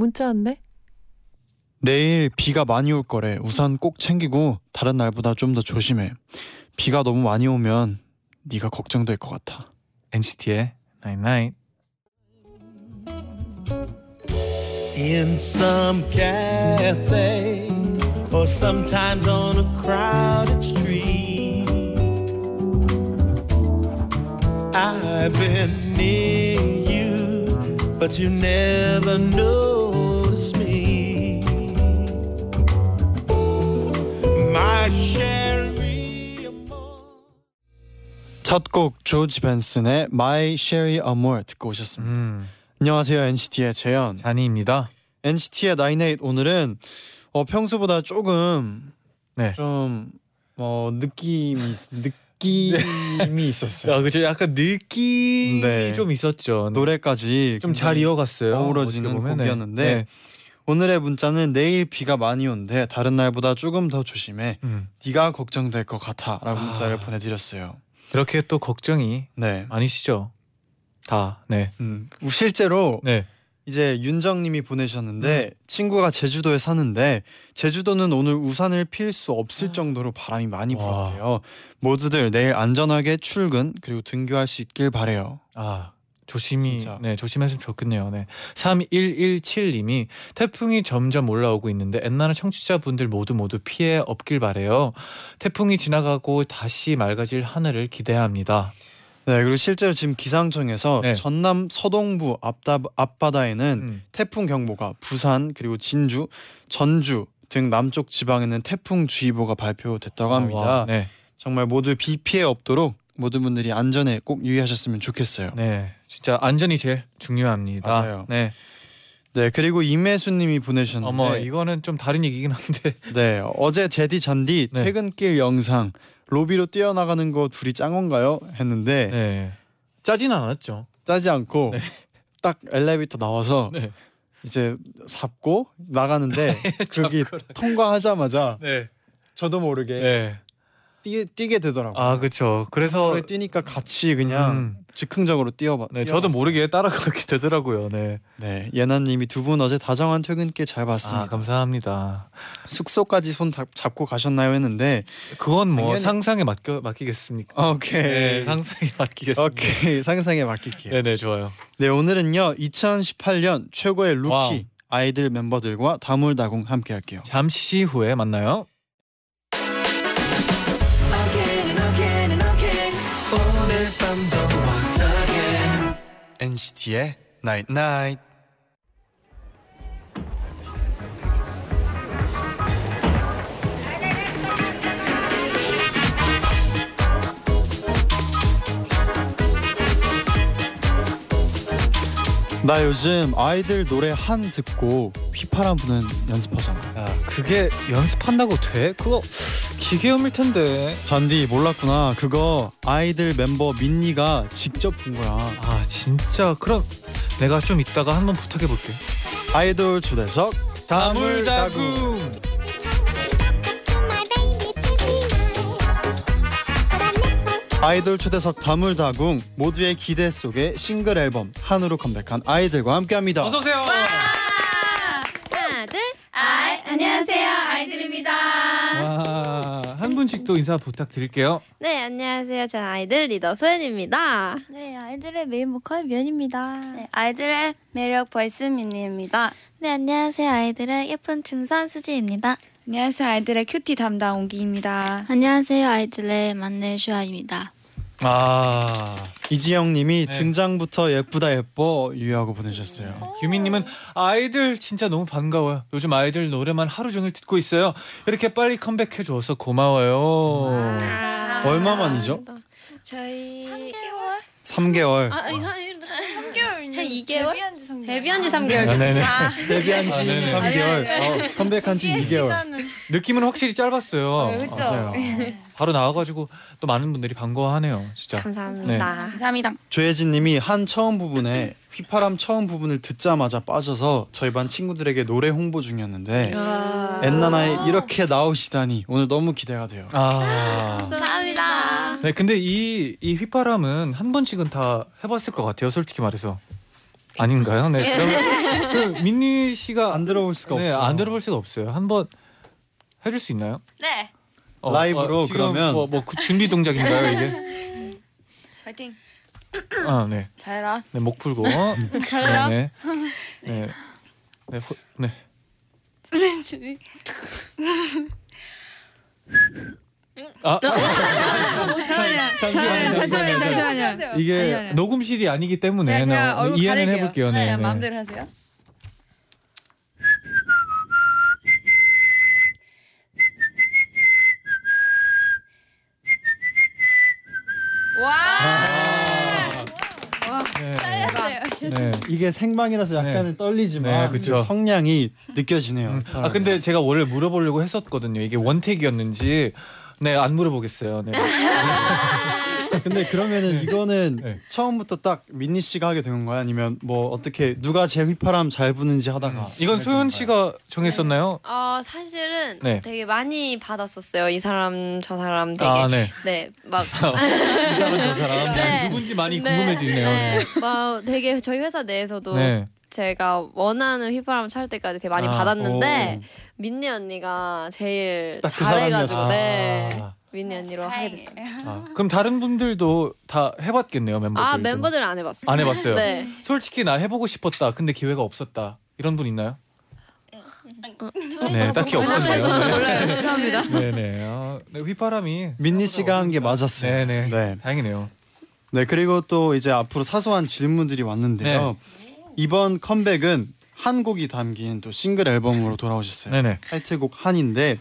문자 왔네. 내일 비가 많이 올 거래. 우산 꼭 챙기고 다른 날보다 좀 더 조심해. 비가 너무 많이 오면 네가 걱정될 것 같아. NCT의 Night Night. in some cafe or sometimes on a crowded street. I've been near you, but you never notice 첫곡 조지 벤슨의 My Sherry Amore 듣고 오셨습니다. 음, 안녕하세요 NCT의 재현. 잔이입니다. NCT의 나인에잇 오늘은 어, 평소보다 조금 네. 좀 어 느낌이 느낌이 있었어요. 아, 그죠. 약간 느낌이 네. 좀 있었죠. 노래까지 좀 잘 이어갔어요. 어우러지는. 네. 곡이었는데 네. 오늘의 문자는 내일 비가 많이 온대 다른 날보다 조금 더 조심해 음, 네가 걱정될 것 같아라고 아. 문자를 보내드렸어요. 그렇게 또 걱정이 네. 많으시죠. 다. 네. 음, 실제로 네. 이제 윤정님이 보내셨는데 음. 친구가 제주도에 사는데 제주도는 오늘 우산을 필 수 없을 아. 정도로 바람이 많이 와. 불었대요. 모두들 내일 안전하게 출근 그리고 등교할 수 있길 바래요. 아 조심히 진짜. 네 조심했으면 좋겠네요. 네 3117님이 태풍이 점점 올라오고 있는데 엔나나 청취자분들 모두 모두 피해 없길 바래요. 태풍이 지나가고 다시 맑아질 하늘을 기대합니다. 네 그리고 실제로 지금 기상청에서 네. 전남 서동부 앞다, 앞바다에는 음. 태풍 경보가 부산 그리고 진주, 전주 등 남쪽 지방에는 태풍 주의보가 발표됐다고 합니다. 와, 네, 정말 모두 비 피해 없도록 모든 분들이 안전에 꼭 유의하셨으면 좋겠어요. 네, 진짜 안전이 제일 중요합니다. 맞아요. 네, 네 그리고 임혜수님이 보내셨는데 어머 이거는 좀 다른 얘기긴 한데 네 어제 제디 잔디 네. 퇴근길 영상 로비로 뛰어나가는 거 둘이 짠 건가요? 했는데 네 짜진 않았죠. 짜지 않고 네. 딱 엘리베이터 나와서 네, 이제 잡고 나가는데 거기 잡고 통과하자마자 네, 저도 모르게 네. 뛰, 뛰게 되더라고요. 아 그렇죠. 그래서 뛰니까 같이 그냥 음. 즉흥적으로 뛰어봐. 네, 저도 뛰어봤어요. 모르게 따라가게 되더라고요. 네. 네, 예나님이 두 분 어제 다정한 퇴근길 잘 봤습니다. 아 감사합니다. 숙소까지 손 잡- 잡고 가셨나요 했는데 그건 뭐 당연히- 상상에 맡겨 맡기겠습니까? 오케이 네, 상상에 맡기겠습니다. 오케이 상상에 맡길게요. 네, 네, 좋아요. 네 오늘은요 2018년 최고의 루키 와우. 아이들 멤버들과 다물다궁 함께할게요. 잠시 후에 만나요. NCT의 Night Night. 나 요즘 아이들 노래 한 듣고 휘파람 부는 연습하잖아. 야, 그게 연습한다고 돼? 그거 기계음일 텐데. 잔디 몰랐구나. 그거 아이들 멤버 민니가 직접 본 거야. 아, 진짜 그럼 내가 좀 이따가 한번 부탁해 볼게. 아이돌 초대석 다물다궁. 아이돌 초대석 다물다궁 모두의 기대 속에 싱글 앨범 한으로 컴백한 아이들과 함께합니다. 어서 오세요. 안녕하세요 아이들입니다 와, 한 분씩 또 인사 부탁드릴게요. 네 안녕하세요 저는 아이들 리더 소연입니다 네, 아이들의 메인 보컬 미연입니다. 네 아이들의 매력 보이스 민니입니다 네, 안녕하세요. 아이들의 예쁜 춤선 슈화입니다. 안녕하세요 아이들의 큐티 담당 옹기입니다 안녕하세요. 아이들의 만내 슈아입니다. 아, 이지영님이 네. 등장부터 예쁘다 예뻐 유하고 보내주셨어요. 규민님은 아이들 진짜 너무 반가워요. 요즘 아이들 노래만 하루 종일 듣고 있어요. 이렇게 빨리 컴백해 줘서 고마워요. 얼마 만이죠? 저희 3개월? 3개월. 아 아니 한 3개월 한 2개월? 데뷔한 지 3개월. 데뷔한 지 3개월 아, 네네. 데뷔한 지 아, 네네. 3개월, 어, 컴백한 지 2개월. 시간은 느낌은 확실히 짧았어요. 네? 맞아요. 바로 나와가지고 또 많은 분들이 반가워하네요. 진짜. 감사합니다. 감사합니다. 조혜진님이 한 처음 부분에 휘파람 처음 부분을 듣자마자 빠져서 저희 반 친구들에게 노래 홍보 중이었는데 엔나나에 이렇게 나오시다니 오늘 너무 기대가 돼요. 아. 감사합니다. 네, 근데 이, 이 휘파람은 한 번씩은 다 해봤을 것 같아요. 솔직히 말해서. 아닌가요? 네. 그러면 그 민니 씨가 안 들어볼 수가 네, 없죠. 안 들어볼 수가 없어요. 한번 해줄 수 있나요? 네. 어, 라이브로 지금 그러면- 뭐, 뭐그 준비 동작인가요 이게? 파이팅. 아 네. 잘해라. 네, 목 풀고. 잘해라. 네. 네. 네. 네. 호, 네. 아잠 시만요. 잠시만요. 잠시만요. 잠시만요. 이게. 녹음실이 아니기 때문에 제가, 제가 네, 얼굴 이해는 가릴게요. 해볼게요. 네. 그냥 네. 마음대로 하세요. 와. 네. 잘했어요. 네. 이게 생방이라서 약간은 떨리지만 네, 그쵸. 그 성량이 느껴지네요. 아 근데 제가 원래 물어보려고 했었거든요. 이게 원택이었는지 네 안 물어보겠어요. 네. 근데 그러면은 이거는 네. 처음부터 딱 민니 씨가 하게 된 건가요? 아니면 뭐 어떻게 누가 제일 휘파람 잘 부는지 하다가 이건 소연 씨가 정했었나요? 어 사실은 네. 되게 많이 받았었어요. 이 사람 저 사람 되게 아 네. 네 막 이 사람 저 사람 네. 누군지 많이 네, 궁금해지네요. 네. 네. 막 되게 저희 회사 내에서도 네. 제가 원하는 휘파람 찰 때까지 되게 많이 아, 받았는데 민니 언니가 제일 딱그 잘해가지고 사람이었어. 네 아, 민니 언니로 하게 됐습니다. 아, 그럼 다른 분들도 다 해봤겠네요 멤버들. 아 멤버들은 안 해봤어요. 안 해봤어요. 네. 솔직히 나 해보고 싶었다. 근데 기회가 없었다. 이런 분 있나요? 네, 딱히 없었네요. 몰라요. 죄송합니다. 네네. 아, 네, 휘파람이 민니 씨가 한 게 맞았어요. 네네. 네. 다행이네요. 네 그리고 또 이제 앞으로 사소한 질문들이 왔는데요. 이번 컴백은 한 곡이 담긴 또 싱글 앨범으로 돌아오셨어요. 네네. 타이틀곡 한인데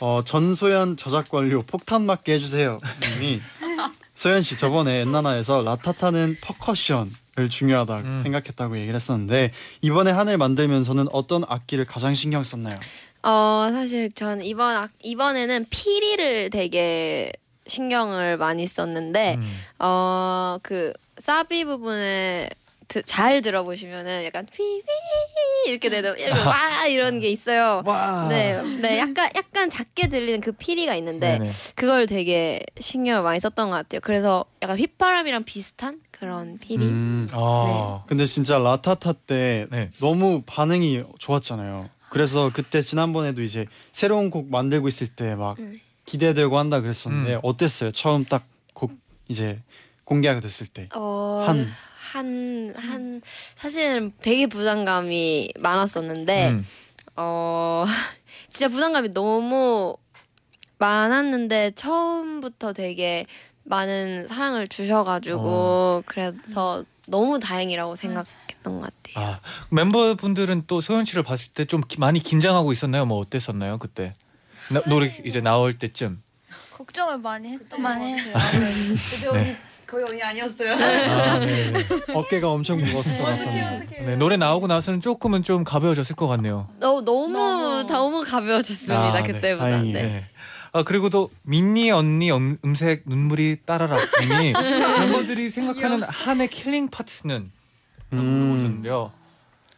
어, 전소연 저작 권료 폭탄 맞게 해주세요. 님이 소연 씨 저번에 엔나나에서 라타타는 퍼커션을 중요하다 음. 생각했다고 얘기를 했었는데 이번에 한을 만들면서는 어떤 악기를 가장 신경 썼나요? 어 사실 전 이번 악- 이번에는 피리를 되게 신경을 많이 썼는데 음. 어그 사비 부분에 드- 잘 들어보시면은 약간 피비 이렇게 되는 이렇게 와 이런 게 있어요. 와. 네, 네, 약간 약간 작게 들리는 그 피리가 있는데 네네. 그걸 되게 신경을 많이 썼던 것 같아요. 그래서 약간 휘파람이랑 비슷한 그런 피리. 음. 아. 근데 진짜 라타타 때 네. 너무 반응이 좋았잖아요. 그래서 그때 지난번에도 이제 새로운 곡 만들고 있을 때막 음. 기대되고 한다 그랬었는데 음. 어땠어요? 처음 딱 곡 이제 공개가 됐을 때. 어, 한. 한, 한, 사실은 되게 부담감이 많았었는데, 음. 어, 진짜 부담감이 너무 많았는데, 처음부터 되게 많은 사랑을 주셔가지고, 어. 그래서 너무 다행이라고 생각했던 것 같아요. 아 멤버분들은 또 소연 씨를 봤을 때 좀 많이 긴장하고 있었나요? 뭐 어땠었나요 그때? 나, 노래 이제 나올 때쯤. 걱정을 많이 했던 많이 것 같아요. 근데 네. 거의 언니 아니었어요. 아, 네. 네. 어깨가 엄청 무거웠을 것 같았는데. 어떻게. 네, 노래 나오고 나서는 조금은 좀 가벼워졌을 것 같네요. 너무, 너무, 너무. 가벼워졌습니다, 아, 네. 그때보다. 다행이에요. 네. 네. 아 그리고 또 민니 언니 음, 음색 눈물이 따라라 님이 멤버들이 생각하는 한의 killing part는 음. 물어보셨는데요.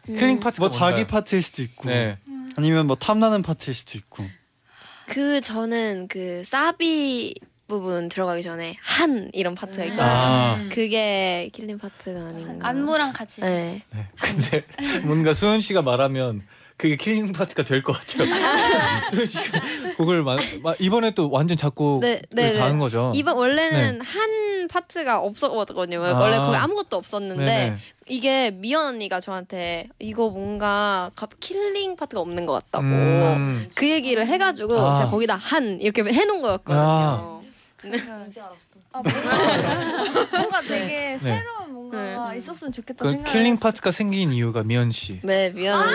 killing part가 뭐 자기 뭔가요? 파트일 수도 있고 네. 아니면 뭐 탐나는 파트일 수도 있고. 그 저는 그 사비 부분 들어가기 전에 한 이런 파트가 있거든요. 아. 그게 killing part가 아닌가. 안무랑 같이. 네. 네. 근데 뭔가 소연 씨가 말하면 그게 killing part가 될 것 같아요. 소연 씨가 곡을 마, 마, 이번에 또 완전 작곡을 네, 네, 다한 네. 거죠. 이번 원래는 한 파트가 없었거든요. 아. 원래 거기 아무것도 없었는데 네네. 이게 미연 언니가 저한테 이거 뭔가 갑- killing part가 없는 것 같다고 음. 그 얘기를 해가지고 아. 제가 거기다 한 이렇게 해놓은 거였거든요. 아. 아, 뭔가, 뭔가 되게 네. 새로운 뭔가 네. 있었으면 좋겠다 그 생각. killing part가 생긴 이유가 미연 씨. 네, 미연. 아.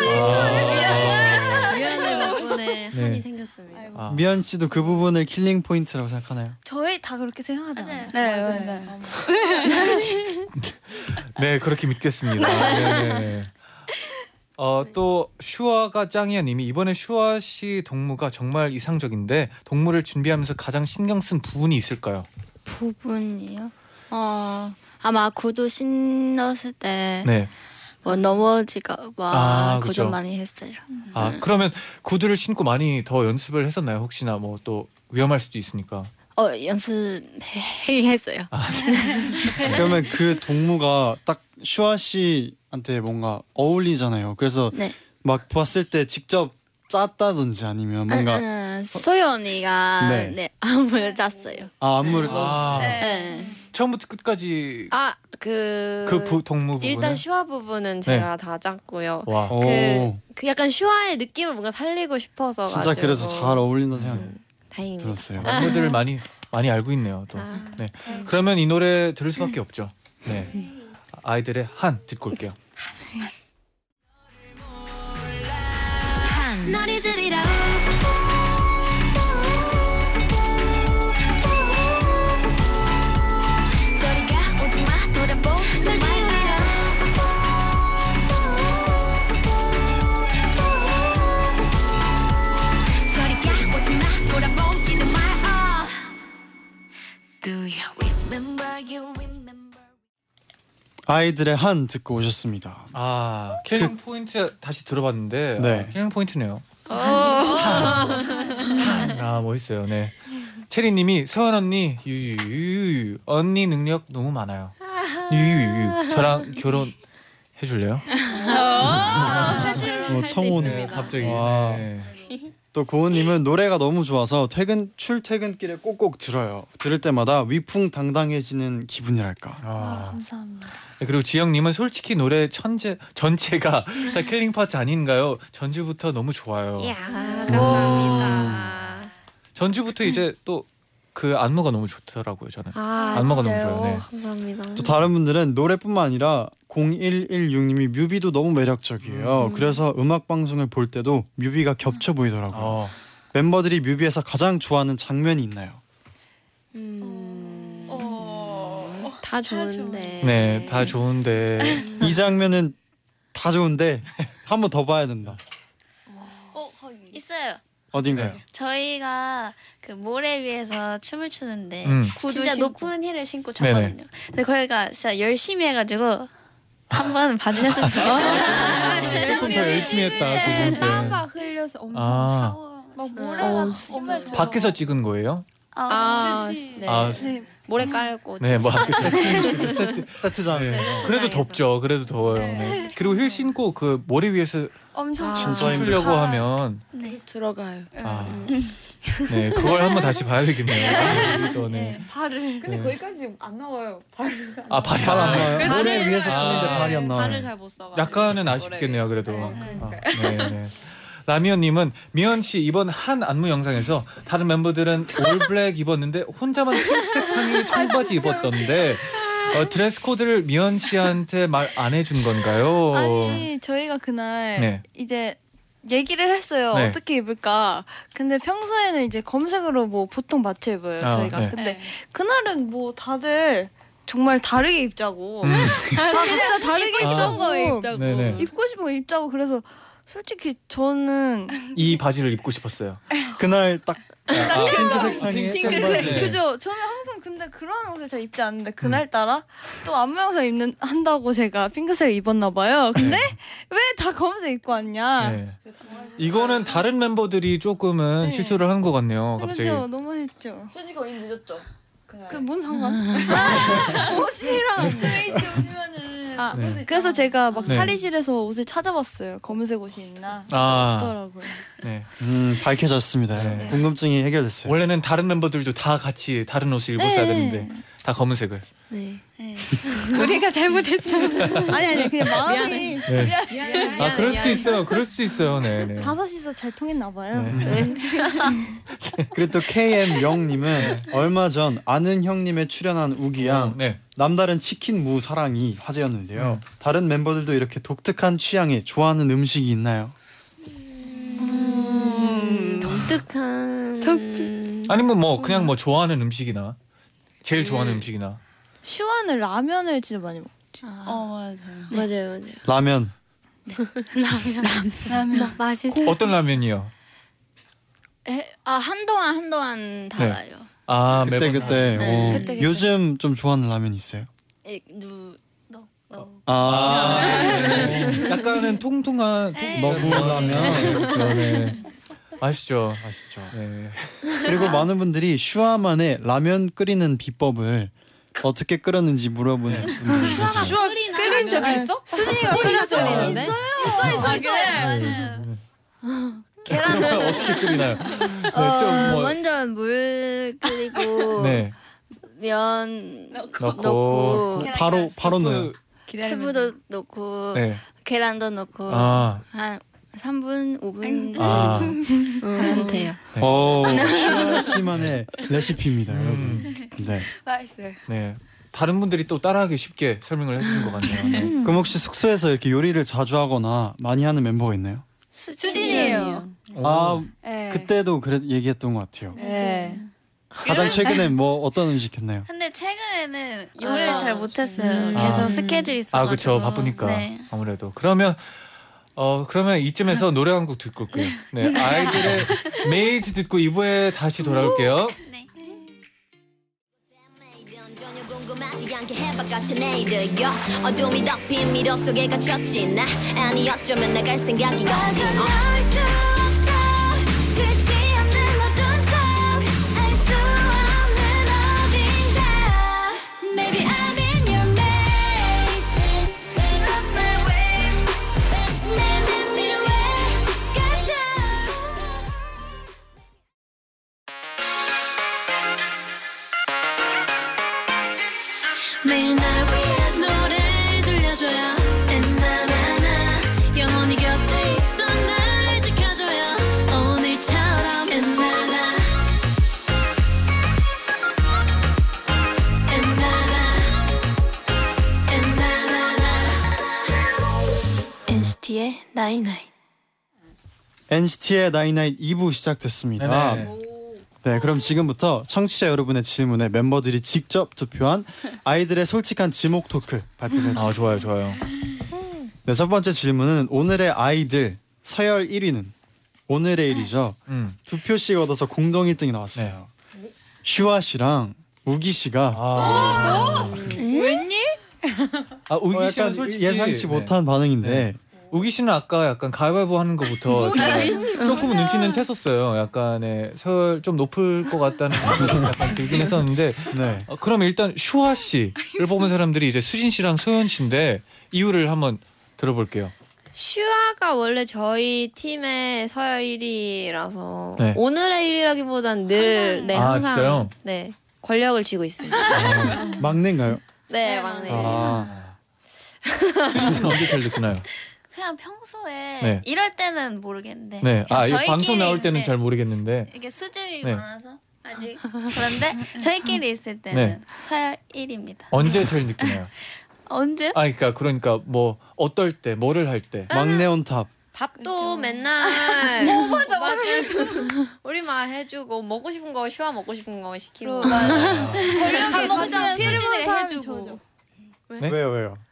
미연 덕분에 네. 한이 생겼습니다. 아이고. 아. 미연 씨도 그 부분을 killing point라고 생각하나요? 저희 다 그렇게 생각하잖아요. 네, 네, 네. 네 그렇게 믿겠습니다. 네. 어 또 슈아가 짱이야 님이 이번에 슈아 씨 동무가 정말 이상적인데 동무를 준비하면서 가장 신경 쓴 부분이 있을까요? 부분이요? 어 아마 구두 신었을 때 네. 뭐 넘어지가 와 아, 그거 그죠. 좀 많이 했어요. 아 그러면 구두를 신고 많이 더 연습을 했었나요? 혹시나 뭐 또 위험할 수도 있으니까. 어 연습해 했어요. 그러면 그 동무가 딱 슈아 씨 한테 뭔가 어울리잖아요. 그래서 네. 막 봤을 때 직접 짰다든지 아니면 뭔가 아, 아, 소희 언니가 네. 네, 안무를 짰어요. 아 안무를 써. 아, 네. 처음부터 끝까지 아그 그 부, 동무 부분을 일단 슈아 부분은 제가 다 짰고요. 와. 오, 그- 그 약간 슈아의 느낌을 뭔가 살리고 싶어서 진짜 가지고. 그래서 잘 어울린다 생각 음, 다행입니다. 들었어요. 멤버들을 많이 많이 알고 있네요. 또. 아. 네. 그러면 이 노래 들을 수밖에 없죠. 네. 아이들의 한 듣고 올게요. 널 아이들의 한 듣고 오셨습니다. 아 killing point 다시 들어봤는데 네. 아, killing point네요. 어. 아 멋있어요. 네. 체리님이 소연 언니 유유유 언니 능력 너무 많아요. 유유유 저랑 결혼 해줄래요? 어, 청혼. 네, 갑자기. 와. 네. 또 고은님은 노래가 너무 좋아서 퇴근 출퇴근길에 꼭꼭 들어요. 들을 때마다 위풍당당해지는 기분이랄까. 아. 감사합니다. 네, 그리고 지영님은 솔직히 노래 천재 전체가 다 killing part 아닌가요? 전주부터 너무 좋아요. 이야 감사합니다. 전주부터 이제 또 그 안무가 너무 좋더라고요 저는. 아 안무가 너무 진짜요? 좋아요, 네. 감사합니다. 또 다른 분들은 노래뿐만 아니라 0116님이 뮤비도 너무 매력적이에요. 그래서 음악 방송을 볼 때도 뮤비가 겹쳐 보이더라고요. 어. 멤버들이 뮤비에서 가장 좋아하는 장면이 있나요? 음, 어. 다 좋은데. 네, 다 좋은데 이 장면은 다 좋은데 한 번 더 봐야 된다. 어 거기. 있어요. 어딘가요? 네. 저희가 그 모래 위에서 춤을 추는데 음. 진짜 신고. 높은 힐을 신고. 췄거든요. 근데 거기가 진짜 열심히 해가지고 한번 봐주셨으면 좋겠어요. 조금 더 열심히 했다 네, 그분 때. 땀막 흘려서 엄청 아. 샤워. 막 모래가 어, 엄청 좋아. 밖에서 찍은 거예요? 아, 진짜. 네. 아, 네. 모래 깔고. 네, 뭐 밖에서 세트, 세트. 세트장. 네. 네. 그래도. 덥죠. 그래도 더워요. 네. 그리고 힐 신고 그 모래 위에서 엄청 아, 진짜 춤추려고 힘들다. 하면 네. 들어가요. 아, 네, 그걸 한번 다시 봐야 되겠네요. 또, 네. 네, 발을. 근데 네. 거기까지 안 나와요. 발을. 아 발이 발안안 나와요? 그래서 모래 발을- 위에서 쳤는데 아. 발이 안 나와요. 발을 잘 못 써. 약간은 아쉽겠네요. 그래도. 네. 아, 네, 네. 라미언님은 미연 씨 이번 한 안무 영상에서 다른 멤버들은 올블랙 입었는데 혼자만 흰색 상의 청바지 입었던데 어, 드레스 코드를 미연 씨한테 말 안 해준 건가요? 아니 저희가 그날 네. 이제 얘기를 했어요 네. 어떻게 입을까 근데 평소에는 이제 검색으로 뭐 보통 맞춰 입어요 아, 저희가 네. 근데 그날은 뭐 다들 정말 다르게 입자고 음. 다 진짜 다르게 싶은 입자고 거 네네. 입고 싶은 거 입자고 그래서 솔직히 저는 이 바지를 입고 싶었어요. 그날 딱 아, 핑크색 상의에 핑크색 청바지. 네. 그죠 저는 항상 근데 그런 옷을 잘 입지 않는데 그날 따라 또 안무 영상 입는 한다고 제가 핑크색 입었나 봐요 근데 왜 다 검은색 입고 왔냐 네. 이거는 다른 멤버들이 조금은 네. 실수를 한 것 같네요. 갑자기. 그죠 너무 했죠 솔직히 언니 늦었죠. 그날. 그뭔 상관? 옷이랑 스트레이트 오시면은. 아, 네. 그래서 제가 막 네. 탈의실에서 옷을 찾아봤어요. 검은색 옷이 있나? 아, 없더라고요. 네. 음 밝혀졌습니다. 네. 궁금증이 해결됐어요. 원래는 다른 멤버들도 다 같이 다른 옷을 입었어야 네. 되는데 다 검은색을. 네. 우리가 잘못했어요. 아니 아니 그냥 마음이 네. 미안해. 아 그럴 수도 있어요. 그럴 수도 있어요. 네. 네. 다섯이서 잘 통했나 봐요. 네. 그리고 또 KM 영님은 얼마 전 아는 형님의 출연한 우기양 네. 남다른 치킨 무 사랑이 화제였는데요. 음. 다른 멤버들도 이렇게 독특한 취향에 좋아하는 음식이 있나요? 음, 독특한. 아니면 뭐 그냥 뭐 좋아하는 음식이나 제일 좋아하는 음. 음식이나. 슈아는 라면을 진짜 많이 먹죠. 어 맞아요. 맞아요, 맞아요. 라면. 라면 맛있어. 어떤 라면이요? 아 한동안 한동안 달라요. 아 그때 매번 그때. 네. 어. 그때, 그때. 요즘 좀 좋아하는 라면 있어요? 누너 너. 아. 네. 약간은 통통한 통- 너구라면. 네. 아시죠, 아시죠. 네. 그리고 많은 분들이 슈아만의 라면 끓이는 비법을 어떻게 끓였는지 물어보는 분들이 계세요. 슈아 끓인 적 있어? 수진이가 끓였어. 끓이는데? 있어 있어. 맞아요. 계란 어떻게 끓이나요? 네, 어, 좀 뭐- 먼저 물 끓이고 네. 면 넣고, 넣고 바로 바로 넣어요. 스프도 넣고 네. 계란도 넣고 아, 한 3분 5분 아, 하면 돼요. 네. 어, 씨만의 레시피입니다, 여러분. 음, 네. 맛있어요. 네. 다른 분들이 또 따라하기 쉽게 설명을 해주는 것 같네요. 네. 그럼 혹시 숙소에서 이렇게 요리를 자주 하거나 많이 하는 멤버가 있나요? 수진이에요. 아, 네. 그때도 그래 얘기했던 것 같아요. 네. 가장 최근에 뭐 어떤 음식 했나요? 근데 최근에는 요리를 아, 잘 못했어요. 음. 계속 아. 스케줄이 있어가지고. 아, 그쵸. 바쁘니까. 네. 아무래도. 그러면, 어, 그러면 이쯤에서 노래 한 곡 듣고 올게요. 네. 아이들의 MAZE 듣고 2부에 다시 돌아올게요. 네. 전혀 궁금하지 않게 해바같이 내일을요 어둠이 덮인 미로 속에 갇혔지 나 아니 어쩌면 나갈 생각인 건지 어. 나인나인 NCT의 나인나인 2부 시작됐습니다. 네네. 네, 그럼 지금부터 청취자 여러분의 질문에 멤버들이 직접 투표한 아이들의 솔직한 지목 토크 발표해 아, 좋아요, 좋아요. 네, 첫 번째 질문은 오늘의 아이들 서열 1위는 오늘의 일이죠. 음. 두 표씩 얻어서 공동 1등이 나왔어요. 슈아 씨랑 우기 씨가 아, 웬일? 아 어, 우기 씨는 약간 솔직히 예상치 네. 못한 반응인데 우기 씨는 아까 약간 가위바위보 하는 것부터 제가 조금 눈치는 챘었어요. 약간의 서열 좀 높을 것 같다는 약간 들긴 했었는데 네. 어, 그럼 일단 슈아 씨를 뽑은 사람들이 이제 수진 씨랑 소연 씨인데 이유를 한번 들어볼게요. 슈아가 원래 저희 팀의 서열 1위라서 네. 오늘의 1위라기보단 늘 네, 아, 항상 진짜요? 네 권력을 쥐고 있습니다. 아, 막내인가요? 네, 막내. 아, 수진 씨는 언제 제일 느끼나요? 그냥 평소에 네. 이럴 때는 모르겠는데. 네. 아, 이 저희끼리 방송 나올 때는 네. 잘 모르겠는데 이게 수줍이 네. 많아서 아직 그런데 저희끼리 있을 때는 네. 서열 1입니다. 언제 제일 느끼나요? 언제? 아, 그러니까 그러니까 뭐 어떨 때, 뭐를 할 때. 막내 온탑. 밥도 맨날 뭐 맞아 우리 말 해주고 먹고 싶은 거 슈아 먹고 싶은 거 시키고 아, 밥 먹으면 필요한 수진이가 사람이 해주고. 네? 왜요, 왜요?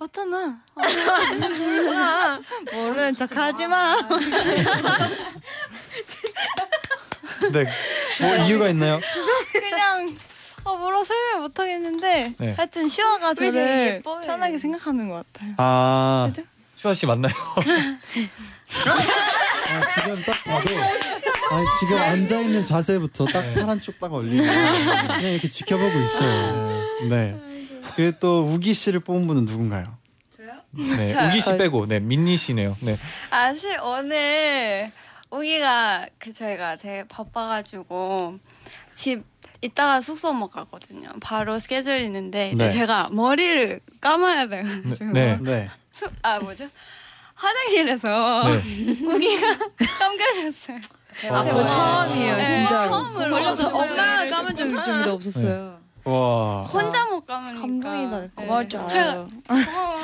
맞잖아. 모르는 척 하지 마. 네. 뭐 이유가 있나요? 그냥 어 뭐라 설명 못 하겠는데 네. 하여튼 슈아가 되게 저를. 편하게 생각하는 것 같아요. 아, 슈아 씨 맞나요? 아 지금 딱 봐도 아 지금 앉아 있는 자세부터 딱 네. 팔 한쪽 딱 올리고 그냥 이렇게 지켜보고 있어요. 네. 그리고 또 우기 씨를 뽑은 분은 누군가요? 네. 자, 우기 씨 어. 빼고 네, 민니 씨네요. 네. 아, 사실 오늘 우기가 그 저희가 되게 바빠가지고 집 이따가 숙소 넘어가거든요. 바로 스케줄 있는데 이제 네. 제가 머리를 감아야 돼가지고 네. 네. 수- 아 뭐죠? 화장실에서 네. 우기가 감겨줬어요. 아, 저 처음이에요, 네, 진짜로. 처음으로 원래 없었어요. 엄마가 까만 적이 준비도 없었어요. 와. 혼자 못 감으니까 감동이다. 네. 고마울 줄 알아요.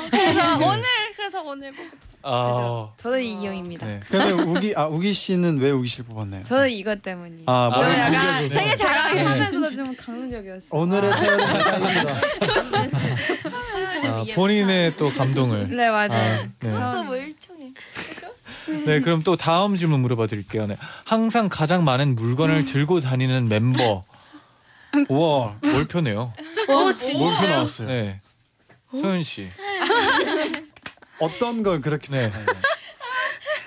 그래서 오늘 그래서 오늘 보고 아, 저도 이경입니다. 네. 그러면 우기 아 우기 씨는 왜 우기 씨를 뽑았나요? 저는 이것 때문이. 아 아, 머리 저는 약간. 되게 자랑하면서도 네. 좀 강조적이었어요. 오늘의 세월은 달달입니다. 아, 본인의 또 감동을. 네 맞아요. 아, 네. 저도 뭐 일종의 네, 그럼 또 다음 질문 물어봐 드릴게요. 네. 항상 가장 많은 물건을 들고 다니는 멤버. 우와 몰표네요. 어 몰표 나왔어요. 네. 소연 씨. 어떤 걸 그렇게 네. 생각하나요?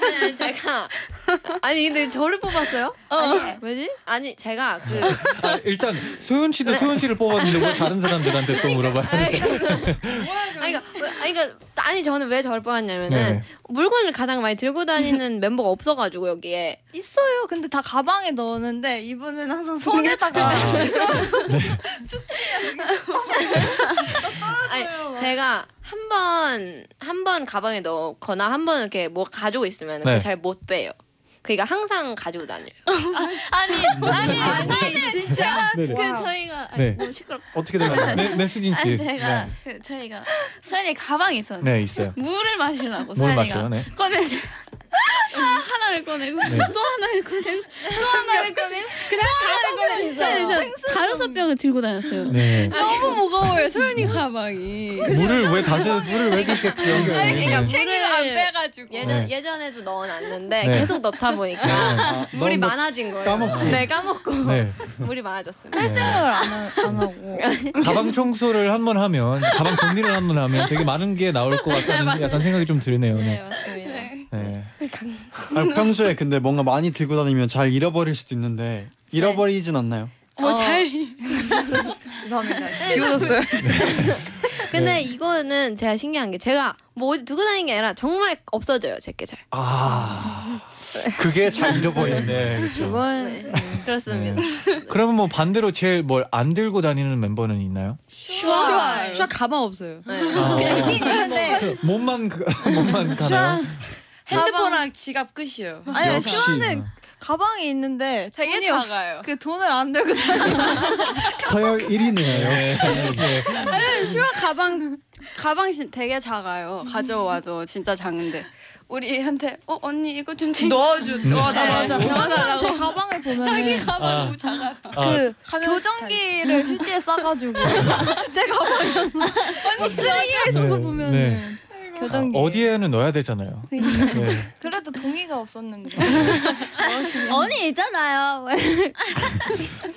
아니, 아니 제가 아니 근데 저를 뽑았어요? 아니 왜지? 아니 제가 그 아, 일단 소연 씨도 소연 씨를 뽑았는데 왜 다른 사람들한테 또 물어봐요? 아니 그러니까 왜- 아니 그러니까 아니 저는 왜 저를 뽑았냐면은 네. 물건을 가장 많이 들고 다니는 멤버가 없어가지고 여기에 있어요. 근데 다 가방에 넣었는데 이분은 항상 손에다가 아, 아니 제가 한 번 한 번 가방에 넣거나 한 번 이렇게 뭐 가지고 있으면 네. 그걸 잘못 빼요. 그러니까 항상 가지고 다녀요. 아니 아니 아니 진짜 네네. 그 저희가 아니, 네. 너무 시끄럽. 어떻게 되나요? 네, 네 수진 씨. 아니 제가 네. 그 저희가 서연이 가방이 있었는데 네, 있어요. 물을 마시려고 뭘 서연이가 마셔요? 네. 꺼내 하나를 꺼내고 네. 또 하나를 꺼내고 또 하나를 꺼내고 그냥 다섯 병 진짜 다섯 병을 들고 다녔어요. 네. 너무 무거워요. 소연이 가방이. 물을 왜 다시 물을 왜 그렇게 챙겨요? 그러니까 네. 챙기를 안 빼가지고 예전 네. 예전에도 넣어놨는데 네. 계속 넣다 보니까 아, 물이 많아진 거예요. 까먹고. 네 까먹고 네. 물이 많아졌습니다. 네. 생각을 안, 하- 안 하고. 가방 청소를 한 번 하면 가방 정리를 한 번 하면 되게 많은 게 나올 것 같다는 약간 생각이 좀 드네요. 네 네. 맞습니다. 네. 아, 평소에 근데 뭔가 많이 들고 다니면 잘 잃어버릴 수도 있는데 잃어버리진 않나요? 어 잘 죄송합니다. 비웃었어요. 근데 이거는 제가 신기한 게 제가 뭐 어디 두고 다니는 게 아니라 정말 없어져요 제게 잘. 아 그게 잘 잃어버리네. 네, 그렇죠. 그건 네. 그렇습니다. 그러면 뭐 반대로 제일 뭘 안 들고 다니는 멤버는 있나요? 슈아 슈아 가방 없어요. 네. 아, 있는데 몸만 그, 몸만 가나요? 핸드폰랑 지갑 끝이에요. 아니 역시. 슈아는 가방에 있는데 되게 돈이 없- 작아요. 그 돈을 안 들고 다녀. 서열 1위네요. 네. 네. 아니 슈아 가방 가방 신- 되게 작아요. 가져와도 진짜 작은데 우리한테 어 언니 이거 좀 챙겨. 넣어주 네. 맞아. 항상 제 가방을 보면 자기 가방 아. 너무 작아서. 아, 그 교정기를 휴지에 싸가지고 제 가방에 언니 쓰레기가 있어서 네. 보면은 네. 교정기 아, 어디에는 넣어야 되잖아요. 네. 그래도 동의가 없었는데 언니 있잖아요.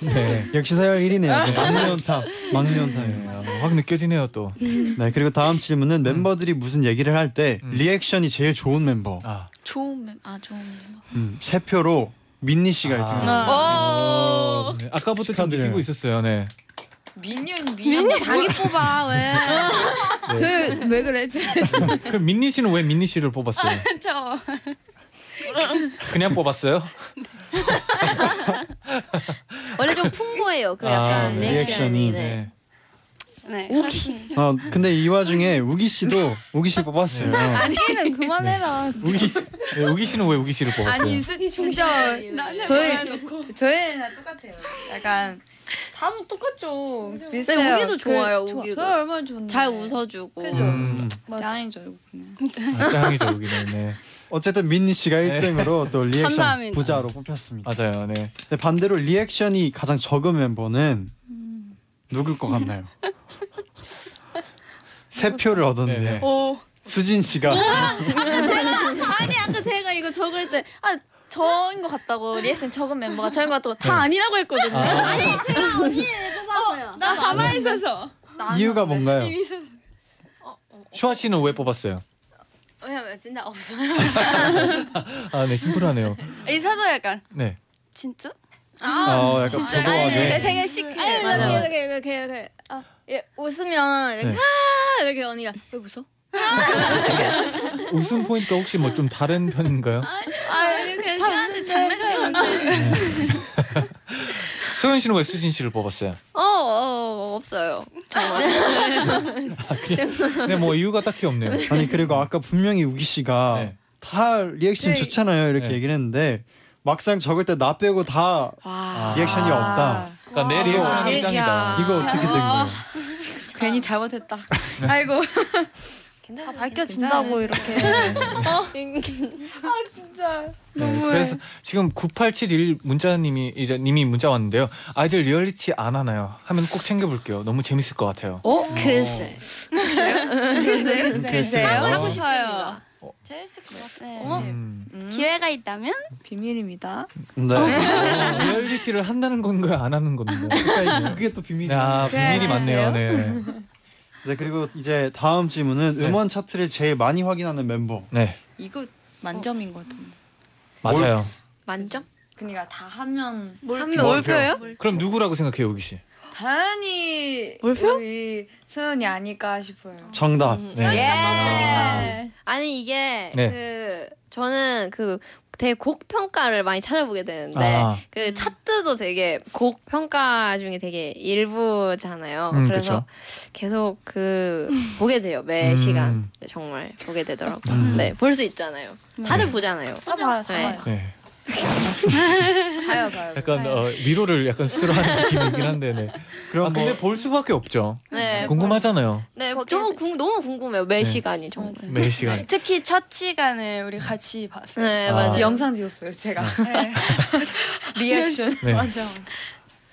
네. 역시 서열 1위네요. 막내 연타, 막내 연타예요. 아, 확 느껴지네요 또. 네 그리고 다음 질문은 멤버들이 무슨 얘기를 할 때 음. 리액션이 제일 좋은 멤버. 아. 좋은 멤, 아 좋은 멤버. 음, 세 표로 민니 씨가 아. 1등이었어요. 어, 네. 아까부터 좀 축하드려요. 느끼고 있었어요. 네. 민윤 민윤 자기 뽑아 왜? 저왜 그래? 저그 민니 씨는 왜 민니 씨를 뽑았어요? 저 그냥 뽑았어요? 원래 좀 풍부해요. 그 아, 약간 네. 리액션이. 리액션이, 네. 네. 어 근데 이 와중에 우기 씨도 우기 씨 뽑았어요. 아니는 그만해라 우기 씨, 네, 우기 씨는 왜 우기 씨를 뽑았어요? 아니 수지 진짜 저희는 다 똑같아요. 약간 다뭐 똑같죠. 비슷해요. 네, 우기도 좋아요, 그, 좋아. 우기도. 저희 얼마나 좋은데. 잘 웃어주고. 그죠? 음, 짱이죠. 아, 짱이죠 우기는. 네. 어쨌든 민니 씨가 네. 1등으로 또 리액션 감사합니다. 부자로 뽑혔습니다. 맞아요. 네. 근데 반대로 리액션이 가장 적은 멤버는 누굴 것 같나요? 세 표를 얻었는데 네, 네. 오 수진 씨가 아까 제가 아니 아까 제가 이거 적을 때아 저인 것 같다고 리액션 적은 멤버가 저인 것 같다고 다 아니라고 했거든요. 아. 아니 제가 언니 뽑았어요. 나 가만히 있어서 이유가 뭔가요? 슈아 씨는 왜 뽑았어요? 왜냐면 진짜 없어요. 아, 네, 심플하네요. 이사도 약간 네. 진짜? 어, 약간 진짜 네, 도도하게 되게 시크해. 아니 맞아요. 이렇게 이렇게 이렇게 이렇게 아, 예, 웃으면 이렇게 네. 아 이렇게 언니가 왜 웃어? 웃음 포인트가 혹시 뭐 좀 다른 편인가요? 아니 그냥 슈한테 장난치고 있어요. 소연 씨는 왜 수진 씨를 뽑았어요? 어, 어 없어요. 정말. 네, 뭐 이유가 딱히 없네요. 아니 그리고 아까 분명히 우기 씨가 네. 다 리액션 네. 좋잖아요 이렇게 네. 얘기를 했는데 막상 적을 때 나 빼고 다 아. 리액션이 없다. 그러니까 내 리액션이 얘기야. 짱이다. 이거 어떻게 된 거예요? 괜히 잘못했다. 아이고. 다 밝혀진다고 이렇게. 어? 아 진짜. 네, 너무해. 그래서 지금 9871 문자님이 이제 님이 문자 왔는데요. 아이들 리얼리티 안 하나요? 하면 꼭 챙겨볼게요. 너무 재밌을 것 같아요. 어? 글쎄. 글쎄요? 글쎄요? 하고 싶어요. 재밌을 것 같아. 네. 어? 음. 기회가 있다면 비밀입니다. 네. 어, 리얼리티를 한다는 건가요? 안 하는 건가요? 그러니까 그게 또 비밀이에요. 아, 비밀이 많네요. 네. 네 그리고 이제 다음 질문은 네. 음원 차트를 제일 많이 확인하는 멤버. 네, 이거 만점인 것 같은데. 맞아요. 만점? 그러니까 다 하면 한명 올표예요? 그럼 누구라고 생각해요, 우기 씨? 당연히 몰표? 우리 소연이 아닐까 싶어요. 정답. 음. 네. 예. 아니 이게 네. 그 저는 그 되게 곡 평가를 많이 찾아보게 되는데 아. 그 차트도 되게 곡 평가 중에 되게 일부잖아요. 음, 그래서 계속 그 보게 돼요 매 음. 시간 네, 정말 보게 되더라고요. 음. 네볼 수 있잖아요. 다들 보잖아요. 다 봐요. 다 네. 봐요. 네. 봐요 봐요. 약간 어, 위로를 약간 스스로 하는 느낌이긴 한데, 네. 그럼 아, 근데 뭐 볼 수밖에 없죠. 네, 궁금하잖아요. 네, 저 궁, 너무 궁금해요. 매 네. 시간이 정말. 맞아요. 매 시간. 특히 첫 시간을 우리 같이 봤어요. 네, 아. 맞아요. 영상 찍었어요 제가. 네. 리액션. 네. 맞아.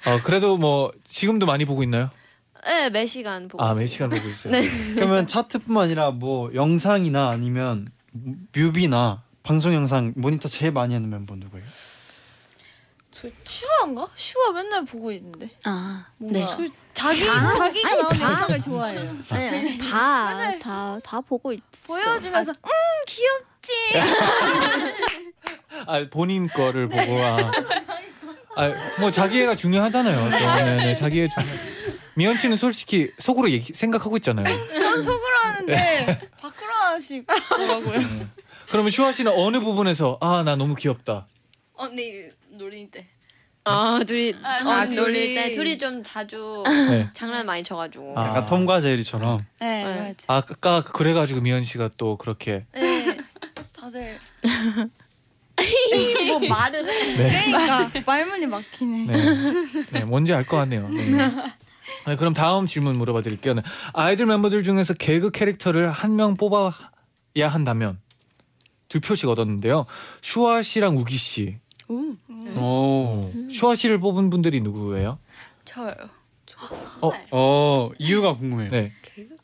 어, 그래도 뭐 지금도 많이 보고 있나요? 네, 매 시간 보고. 아, 매 있어요. 시간 보고 있어요. 네. 그러면 차트뿐만 아니라 뭐 영상이나 아니면 뮤비나 방송 영상 모니터 제일 많이 하는 멤버 누구예요? 저 슈아인가? 슈아 맨날 보고 있는데. 아, 네. 자기 다? 자기가 아니, 나오는 다. 영상을 좋아해요. 아니, 다, 다, 다 보고 있어. 보여주면서 음 귀엽지. 아, 본인 거를 보고 아. 아, 뭐 자기애가 중요하잖아요. 또. 네, 네, 자기애 중요. 미연 씨는 솔직히 속으로 얘기, 생각하고 있잖아요. 전 속으로 하는데 밖으로 하시더라고요. 그러면 슈아 씨는 어느 부분에서 아, 나 너무 귀엽다. 언니 놀이 때. 아, 둘이, 아, 어, 둘이. 놀릴 때 둘이 좀 자주 네. 장난 많이 쳐가지고. 아. 약간 톰과 제리처럼. 네, 네. 맞아요. 아까 그래가지고 미연 씨가 또 그렇게 네. 다들 뭐 말을 해. 네, 그러니까 말문이 막히네. 네, 네 뭔지 알 것 같네요. 네. 네, 그럼 다음 질문 물어봐 드릴게요. 네. 아이들 멤버들 중에서 개그 캐릭터를 한 명 뽑아야 한다면 두 표씩 얻었는데요. 슈아 씨랑 우기 씨. 오. 슈아 씨를 뽑은 분들이 누구예요? 저요. 어 이유가 궁금해요. 네,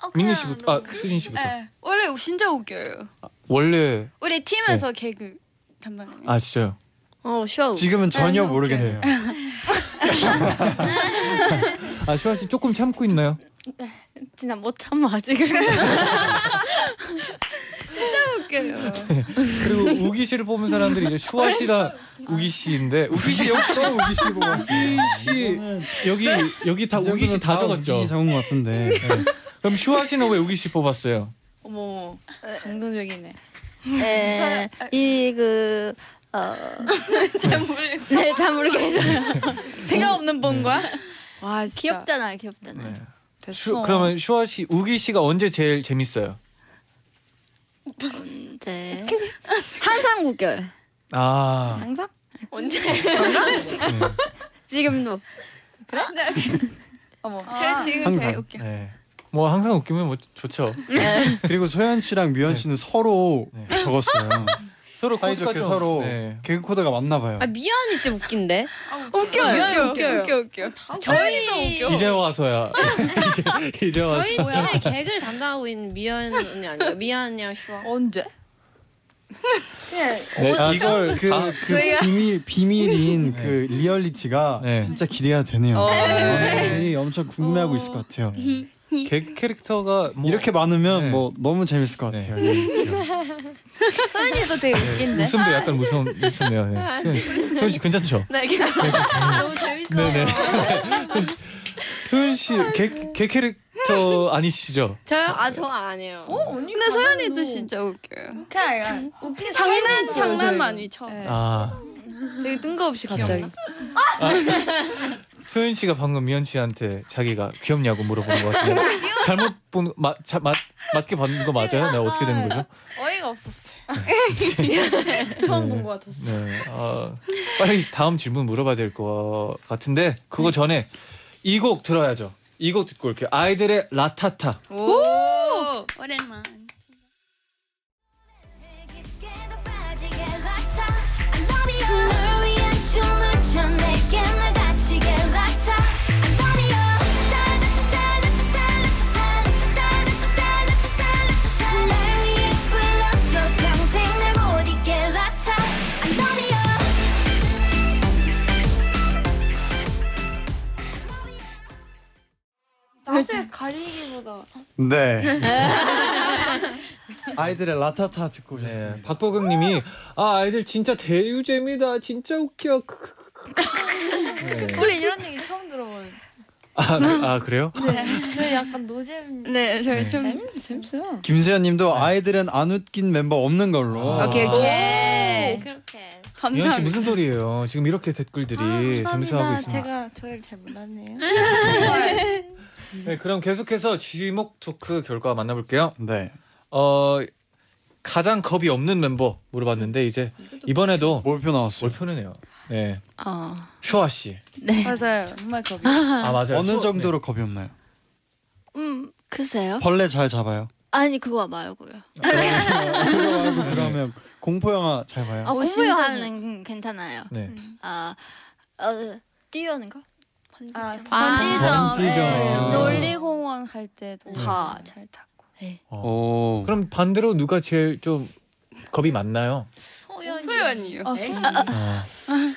어, 그냥 씨부터, 아 너무- 수진 씨부터. 네. 원래 진짜 웃겨요. 원래 우리 팀에서 개그 담당해요. 아 진짜요? 어, 쉬어. 지금은 전혀 네, 모르겠네요. 아 슈아 씨 조금 참고 있나요? 진짜 못 참아, 지금. 웃겨요. 그리고 우기 씨를 뽑은 사람들이 이제 슈아 씨랑 우기 씨인데 우기 씨또 우기 씨 뽑았어요. 우기 씨 여기 여기 다 우기 씨 다 적었죠. 우기 적은 것 같은데. 네. 그럼 슈아 씨는 왜 우기 씨 뽑았어요? 어머 감동적이네. 네, 이그 어. 잘 모르. 네, 잘 모르겠어요. 생각 없는 본 거야? 와 진짜. 귀엽잖아요, 귀엽잖아요. 네. 됐어. 슈, 그러면 슈아 씨 우기 씨가 언제 제일 재밌어요? 네. 항상 웃겨요. 아 항상? 언제? 네. 지금도. 어머. 그래 지금 항상. 제일 웃겨. 네. 뭐 항상 웃기면 뭐 좋죠. 네. 그리고 소연 씨랑 미연 씨는 서로 네. 적었어요. 서로 사이좋게 코드가 좀- 서로 네. 개그 코드가 맞나 봐요. 아 미연이 진짜 웃긴데. 웃겨요. 미연이 웃겨, 웃겨요. 웃겨 웃겨. 저희 이제 와서야 이제 이제 와서 저희 팀의 개그를 담당하고 있는 미연 언니 아니에요? 미연이랑 슈아. 언제? 네, 아, 이걸 그, 다- 그 비밀 비밀인 네. 그 리얼리티가 네. 진짜 기대가 되네요. 어. 많은 이 엄청 궁금해하고 있을 것 같아요. 개그 캐릭터가 뭐 이렇게 많으면 네. 뭐 너무 재밌을 것 같아요. 리얼리티가. 소연이도 되게 네, 웃긴데. 웃음도 약간 무서운 무섭네요. 네. 소연, 소연 씨 괜찮죠? 네, 너무 재밌어요. 네네. 소연 씨 개 개그 캐릭터 아니시죠? 저요? 아, 저 아니에요. 근데 소연이도 진짜 웃겨요. 그냥 약간 웃긴 장난 장난 많이 쳐. 네. 아, 되게 뜬금없이 갑자기. 아 소연 씨가 방금 미연 씨한테 자기가 귀엽냐고 물어보는 것 같은데 잘못 본맞 맞게 받는 거 맞아요? 네 어떻게 되는 거죠? 어이가 없었어요. 처음 본 것 같았어. 네. 아, 빨리 다음 질문 물어봐야 될 것 같은데 그거 전에 이 곡 들어야죠. 이 곡 듣고 올게요. 아이들의 라타타. 오. 오랜만. 네. 아이들의 라타타 듣고 오셨습니다. 네, 박보경님이 아 아이들 진짜 대유잼이다. 진짜 웃겨. 네. 우리 이런 얘기 처음 들어봐요. 아, 그- 아 그래요? 네, 저희 약간 노잼. 네, 저희 네. 좀 재밌어요. 김세현님도 아이들은 안 웃긴 멤버 없는 걸로. 아. 오케이 오케이. 네. 그렇게. 이현 씨 감사합니다. 무슨 소리예요? 지금 이렇게 댓글들이 아, 재밌어하고 감사합니다. 있습니다. 제가 저희를 잘 몰랐네요. 네, 그럼 계속해서 지목 토크 결과 만나볼게요. 네. 어 가장 겁이 없는 멤버 물어봤는데 이제 이번에도 몰표 나왔어요. 몰표네요. 네, 어. 쇼아 씨. 네. 맞아요. 정말 겁이. 아 맞아요. 어느 쇼- 정도로 겁이 없나요? 음, 글쎄요. 벌레 잘 잡아요. 아니 그거 말고요. 그거 말고 그러면 공포 영화 잘 봐요. 아, 공부 진짜요? 영화는 괜찮아요. 네. 아, 어, 뛰어는 거? 아, 아, 번지점. 번지점. 네, 아. 놀이공원 갈 때도 네. 다잘 타고. 어. 오. 그럼 반대로 누가 제일 좀 겁이 많나요? 소연이. 소연이요. 아, 소연.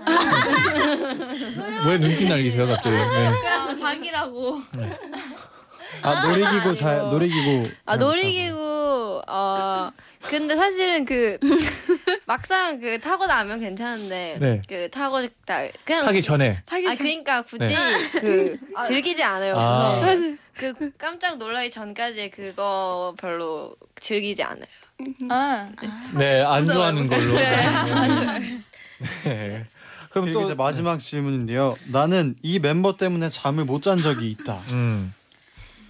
왜 눈빛 날리세요 갑자기? 네. 아, 자기라고. 아 놀이기구 잘 놀이기구. 아잘 놀이기구 어 근데 사실은 그 막상 그 타고 나면 괜찮은데 네. 그 타고 다 그냥 하기 전에. 아 그러니까 굳이 네. 그 즐기지 않아요. 아. 그래서 그 깜짝 놀라기 전까지 그거 별로 즐기지 않아요. 아, 네, 안 좋아하는 걸로. 무서워요. 네. 네. 그럼 그리고 또 이제 마지막 질문인데요. 나는 이 멤버 때문에 잠을 못 잔 적이 있다. 음.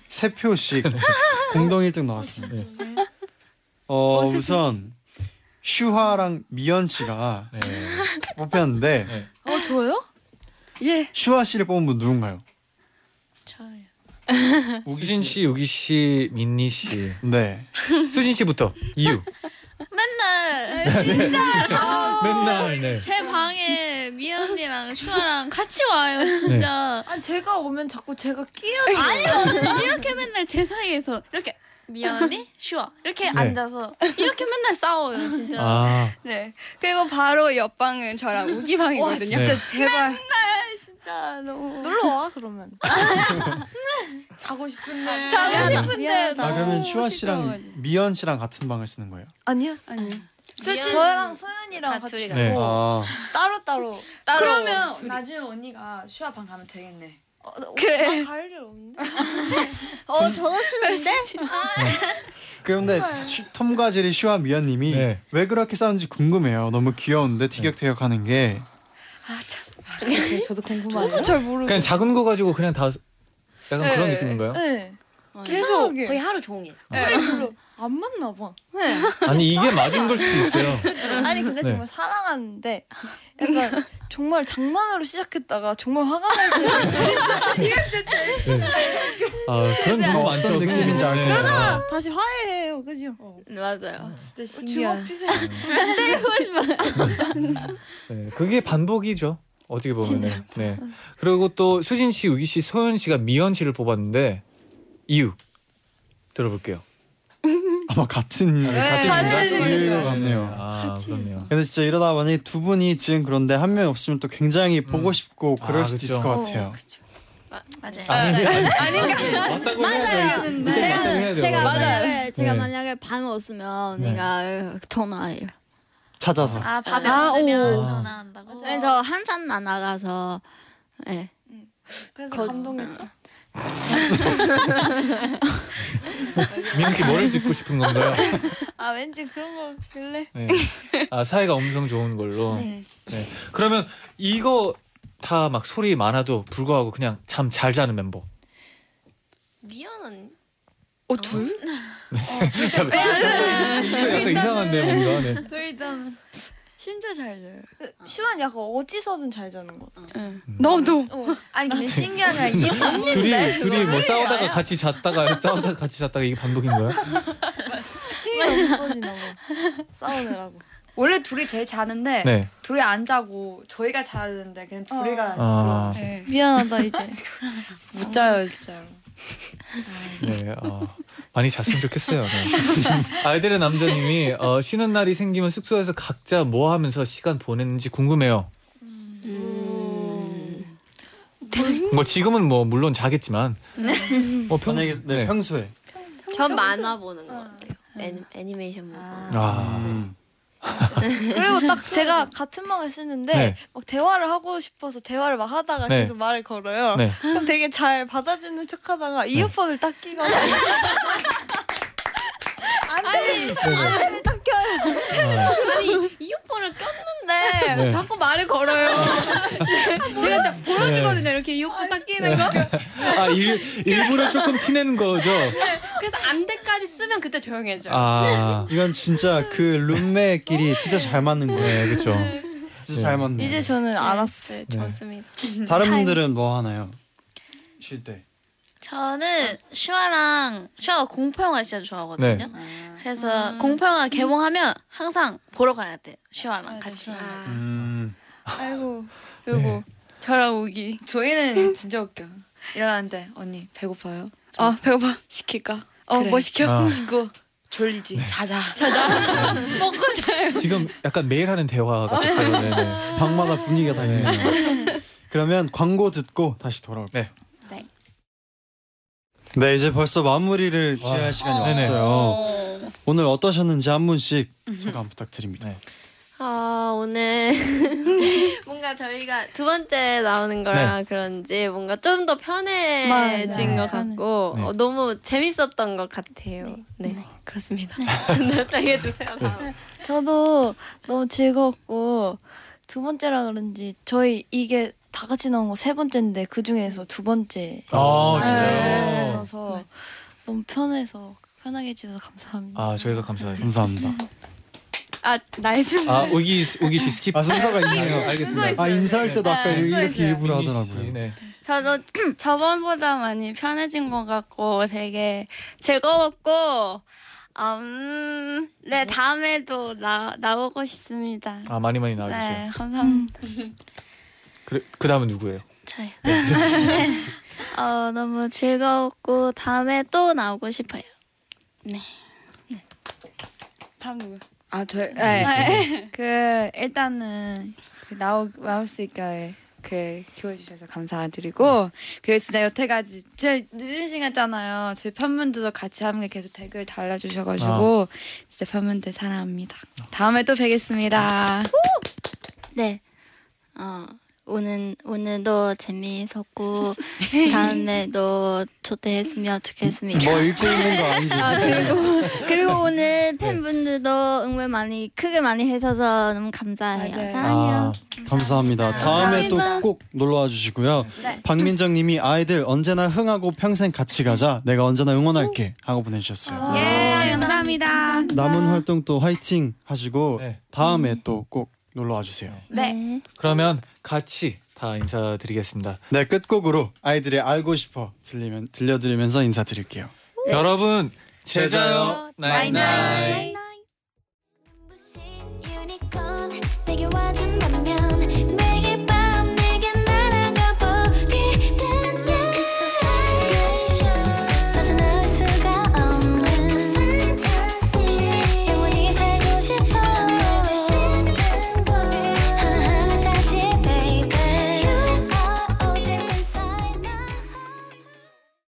세 표씩 공동 1등 나왔습니다. 네. 어 우선 슈화랑 미연 씨가 네. 뽑혔는데 네. 어 저요? 예. 슈화 씨를 뽑은 분 누군가요? 저요. 우기 수진 씨, 우기 씨, 민니 씨. 네. 수진 씨부터 이유. 맨날 맨날 네. 제 방에 미연 언니랑 슈아랑 같이 와요 진짜. 아 제가 오면 자꾸 제가 끼어서. 아니요 이렇게 맨날 제 사이에서 이렇게 미연 언니 슈아 이렇게 네. 앉아서 이렇게 맨날 싸워요 진짜. 아, 네. 그리고 바로 옆방은 저랑 우기 방이거든요. 네. 제발 진짜 너무 놀러 와 그러면. 자고 싶은데. 자고 미안하다. 싶은데 미안하다. 아 그러면 슈화 씨랑. 미연 씨랑 같은 방을 쓰는 거예요? 아니요. 아니요. 저랑 소연이랑 다 같이 둘이 쓰고 네. 아 따로 따로. 그러면 나중에 언니가 슈아 방 가면 되겠네. 그래. 갈일 없는데. 어 저도 싫은데 그런데 슈- 톰과 제리 슈화 미연 님이 네. 왜 그렇게 싸우는지 궁금해요. 너무 귀여운데 티격태격하는 게 저도 궁금해요. 잘 모르고. 그냥 작은 거 가지고 그냥 다 약간 네. 그런 느낌인가요? 네. 계속 이상하게. 거의 하루 종일. 별로 안 맞나 봐. 아니 이게 맞은 걸 수도 있어요. 아니 근데 네. 정말 사랑하는데 약간 정말 장난으로 시작했다가 정말 화가 날 때. 네. 아 그런 경우 많죠. 어떤 느낌인지 알 네. 거예요. 아, 다시 화해해요, 그죠? 맞아요. 진짜 신기한. 네, 그게 반복이죠. 어떻게 보면. 네. 그리고 또 수진 씨, 우기 씨, 소연 씨가 미연 씨를 뽑았는데 이유 들어볼게요. 아마 같은 같은 같은 이유인가? 이유인 것 네. 같네요. 아, 그렇네요. 근데 진짜 이러다 보니 두 분이 지금 그런데 한 명 없으면 또 굉장히 보고 싶고 그럴 아, 수도 그쵸. 있을 것 같아요. 맞아요. 아니, 아니, 아닌가? 맞다고 해야죠. 제가 맞다고 해야 돼요. 제가 맞아요. 만약에 제가 네. 만약에 방 없으면 네. 내가 전화해요. 찾아서. 아 밤에 아, 없으면 오. 전화한다고. 네, 저 항상 안 나가서 예. 그래서 거- 감동했어. 민우 씨 뭐를 듣고 싶은 건가요? 아 왠지 그런 거 같길래. 네. 아 사이가 엄청 좋은 걸로. 네. 네. 그러면 이거 다 막 소리 많아도 불구하고 그냥 잠 잘 자는 멤버. 미연은 어 둘? 잠, 이거 약간 이상한데 뭔가. 네. 저 일단 진짜 잘 자요. 시완 약간 어디서든 잘 자는 거. 응. 너도. 아니 근데 신기한 게 이게 둘이 둘이 뭐 싸우다가 같이 잤다가 싸우다가 같이 잤다가 이게 반복인 거야? 힘이 없어지나 봐. 싸우느라고. 원래 둘이 제일 자는데 네. 둘이 안 자고 저희가 자는데 그냥 둘이가 아. 싫어. 네. 미안하다 이제. 못 자요 진짜로. 네, 어, 많이 잤으면 좋겠어요. 네. 아이들의 남자님이 어, 쉬는 날이 생기면 숙소에서 각자 뭐 하면서 시간 보냈는지 궁금해요. 뭐 지금은 뭐 물론 자겠지만 뭐 평, 만약에 네, 네. 평소에 전 만화 보는 것 같아요. 애니, 애니메이션 보고. 아. 음. 그리고 딱 제가 같은 방을 쓰는데 네. 막 대화를 하고 싶어서 대화를 막 하다가 네. 계속 말을 걸어요. 네. 그럼 되게 잘 받아주는 척하다가 이어폰을 딱 끼고 안 돼 안 돼 딱 껴요. 아니 이어폰을 꼈는데 네. 자꾸 말을 걸어요. 제가 딱 보여주거든요. 이렇게 이어폰 딱 끼는 거. 아 일, 일부러 조금 티내는 거죠. 그래서 안대까지 쓰면 그때 조용해져. 아 이건 진짜 그 룸메끼리 진짜 잘 맞는 거예요. 네, 그렇죠. 진짜 잘 맞네. 이제 저는 알았어요. 네, 좋습니다. 다른 분들은 뭐 하나요? 쉴 때. 저는 슈아랑 슈아가 공포 영화 진짜 좋아하거든요. 네. 그래서 공포 영화 개봉하면 항상 보러 가야 돼요. 슈아랑 같이. 음. 아이고 그리고 저랑 우기. 저희는 진짜 웃겨. 일어났는데 언니 배고파요? 아 배고파. 시킬까? 어 그래. 뭐 시켜? 아. 식구 졸리지. 자자. 먹고 자요. 지금 약간 매일 하는 대화 같았어요. 네네. 방마다 분위기가 다 네. 있네요. 그러면 광고 듣고 다시 돌아올게요. 네. 네. 네, 이제 벌써 마무리를 와. 지어야 할 시간이 네네. 왔어요. 오늘 어떠셨는지 한 분씩 소감 부탁드립니다. 네. 아 오늘 뭔가 저희가 두 번째 나오는 거라 그런지 뭔가 좀 더 편해진 맞아요. 것 같고 네. 어, 너무 재밌었던 것 같아요. 네, 그렇습니다. 답장해 주세요. 다음. 저도 너무 즐거웠고 두 번째라 그런지 저희 이게 다 같이 나온 거 세 번째인데 그 중에서 두 번째. 아 진짜요? 네. 그래서 너무 편해서 편하게 해주셔서 감사합니다. 아 저희가 감사드립니다. 감사합니다. 아 nice. 아 우기 우기 씨 skip. 아 순서가 있네요. 알겠습니다. 아 인사할 때도 아까 네, 이렇게 일부러 하더라고요. 네. 저도 저번보다 많이 편해진 것 같고 되게 즐거웠고 음, 네 다음에도 나 나오고 싶습니다. 아 많이 많이 나와주세요. 네 감사합니다. 그, 그 다음은 누구예요? 저요. 어 너무 즐거웠고 다음에 또 나오고 싶어요. 다음 누구? 아 저. 네. 그 일단은 그 나오 나올 수 있게 그 키워주셔서 감사드리고 그리고 진짜 여태까지 제 늦은 시간잖아요. 제 팬분들도 같이 함께 계속 댓글 달아주셔가지고 진짜 팬분들 사랑합니다. 다음에 또 뵙겠습니다. 네. 어, 오늘 오늘도 재미있었고 다음에도 초대했으면 좋겠습니다. 뭐 읽고 있는 거 아니죠? 아, 그리고 그리고 오늘 팬분들도 응원 많이 크게 많이 해줘서 너무 감사해요. 맞아요. 사랑해요. 아, 감사합니다. 다음에 또. 꼭 놀러 와 주시고요. 네. 박민정님이 아이들 언제나 흥하고 평생 같이 가자. 내가 언제나 응원할게 하고 보내주셨어요. 예, 감사합니다. 남은 활동 또 화이팅 하시고 네. 다음에 또 꼭 놀러 와 주세요. 네. 그러면 같이 다 인사드리겠습니다. 네 끝곡으로 아이들의 알고 싶어 들리면 들려드리면서 인사드릴게요. 여러분 제자요 나잇나잇.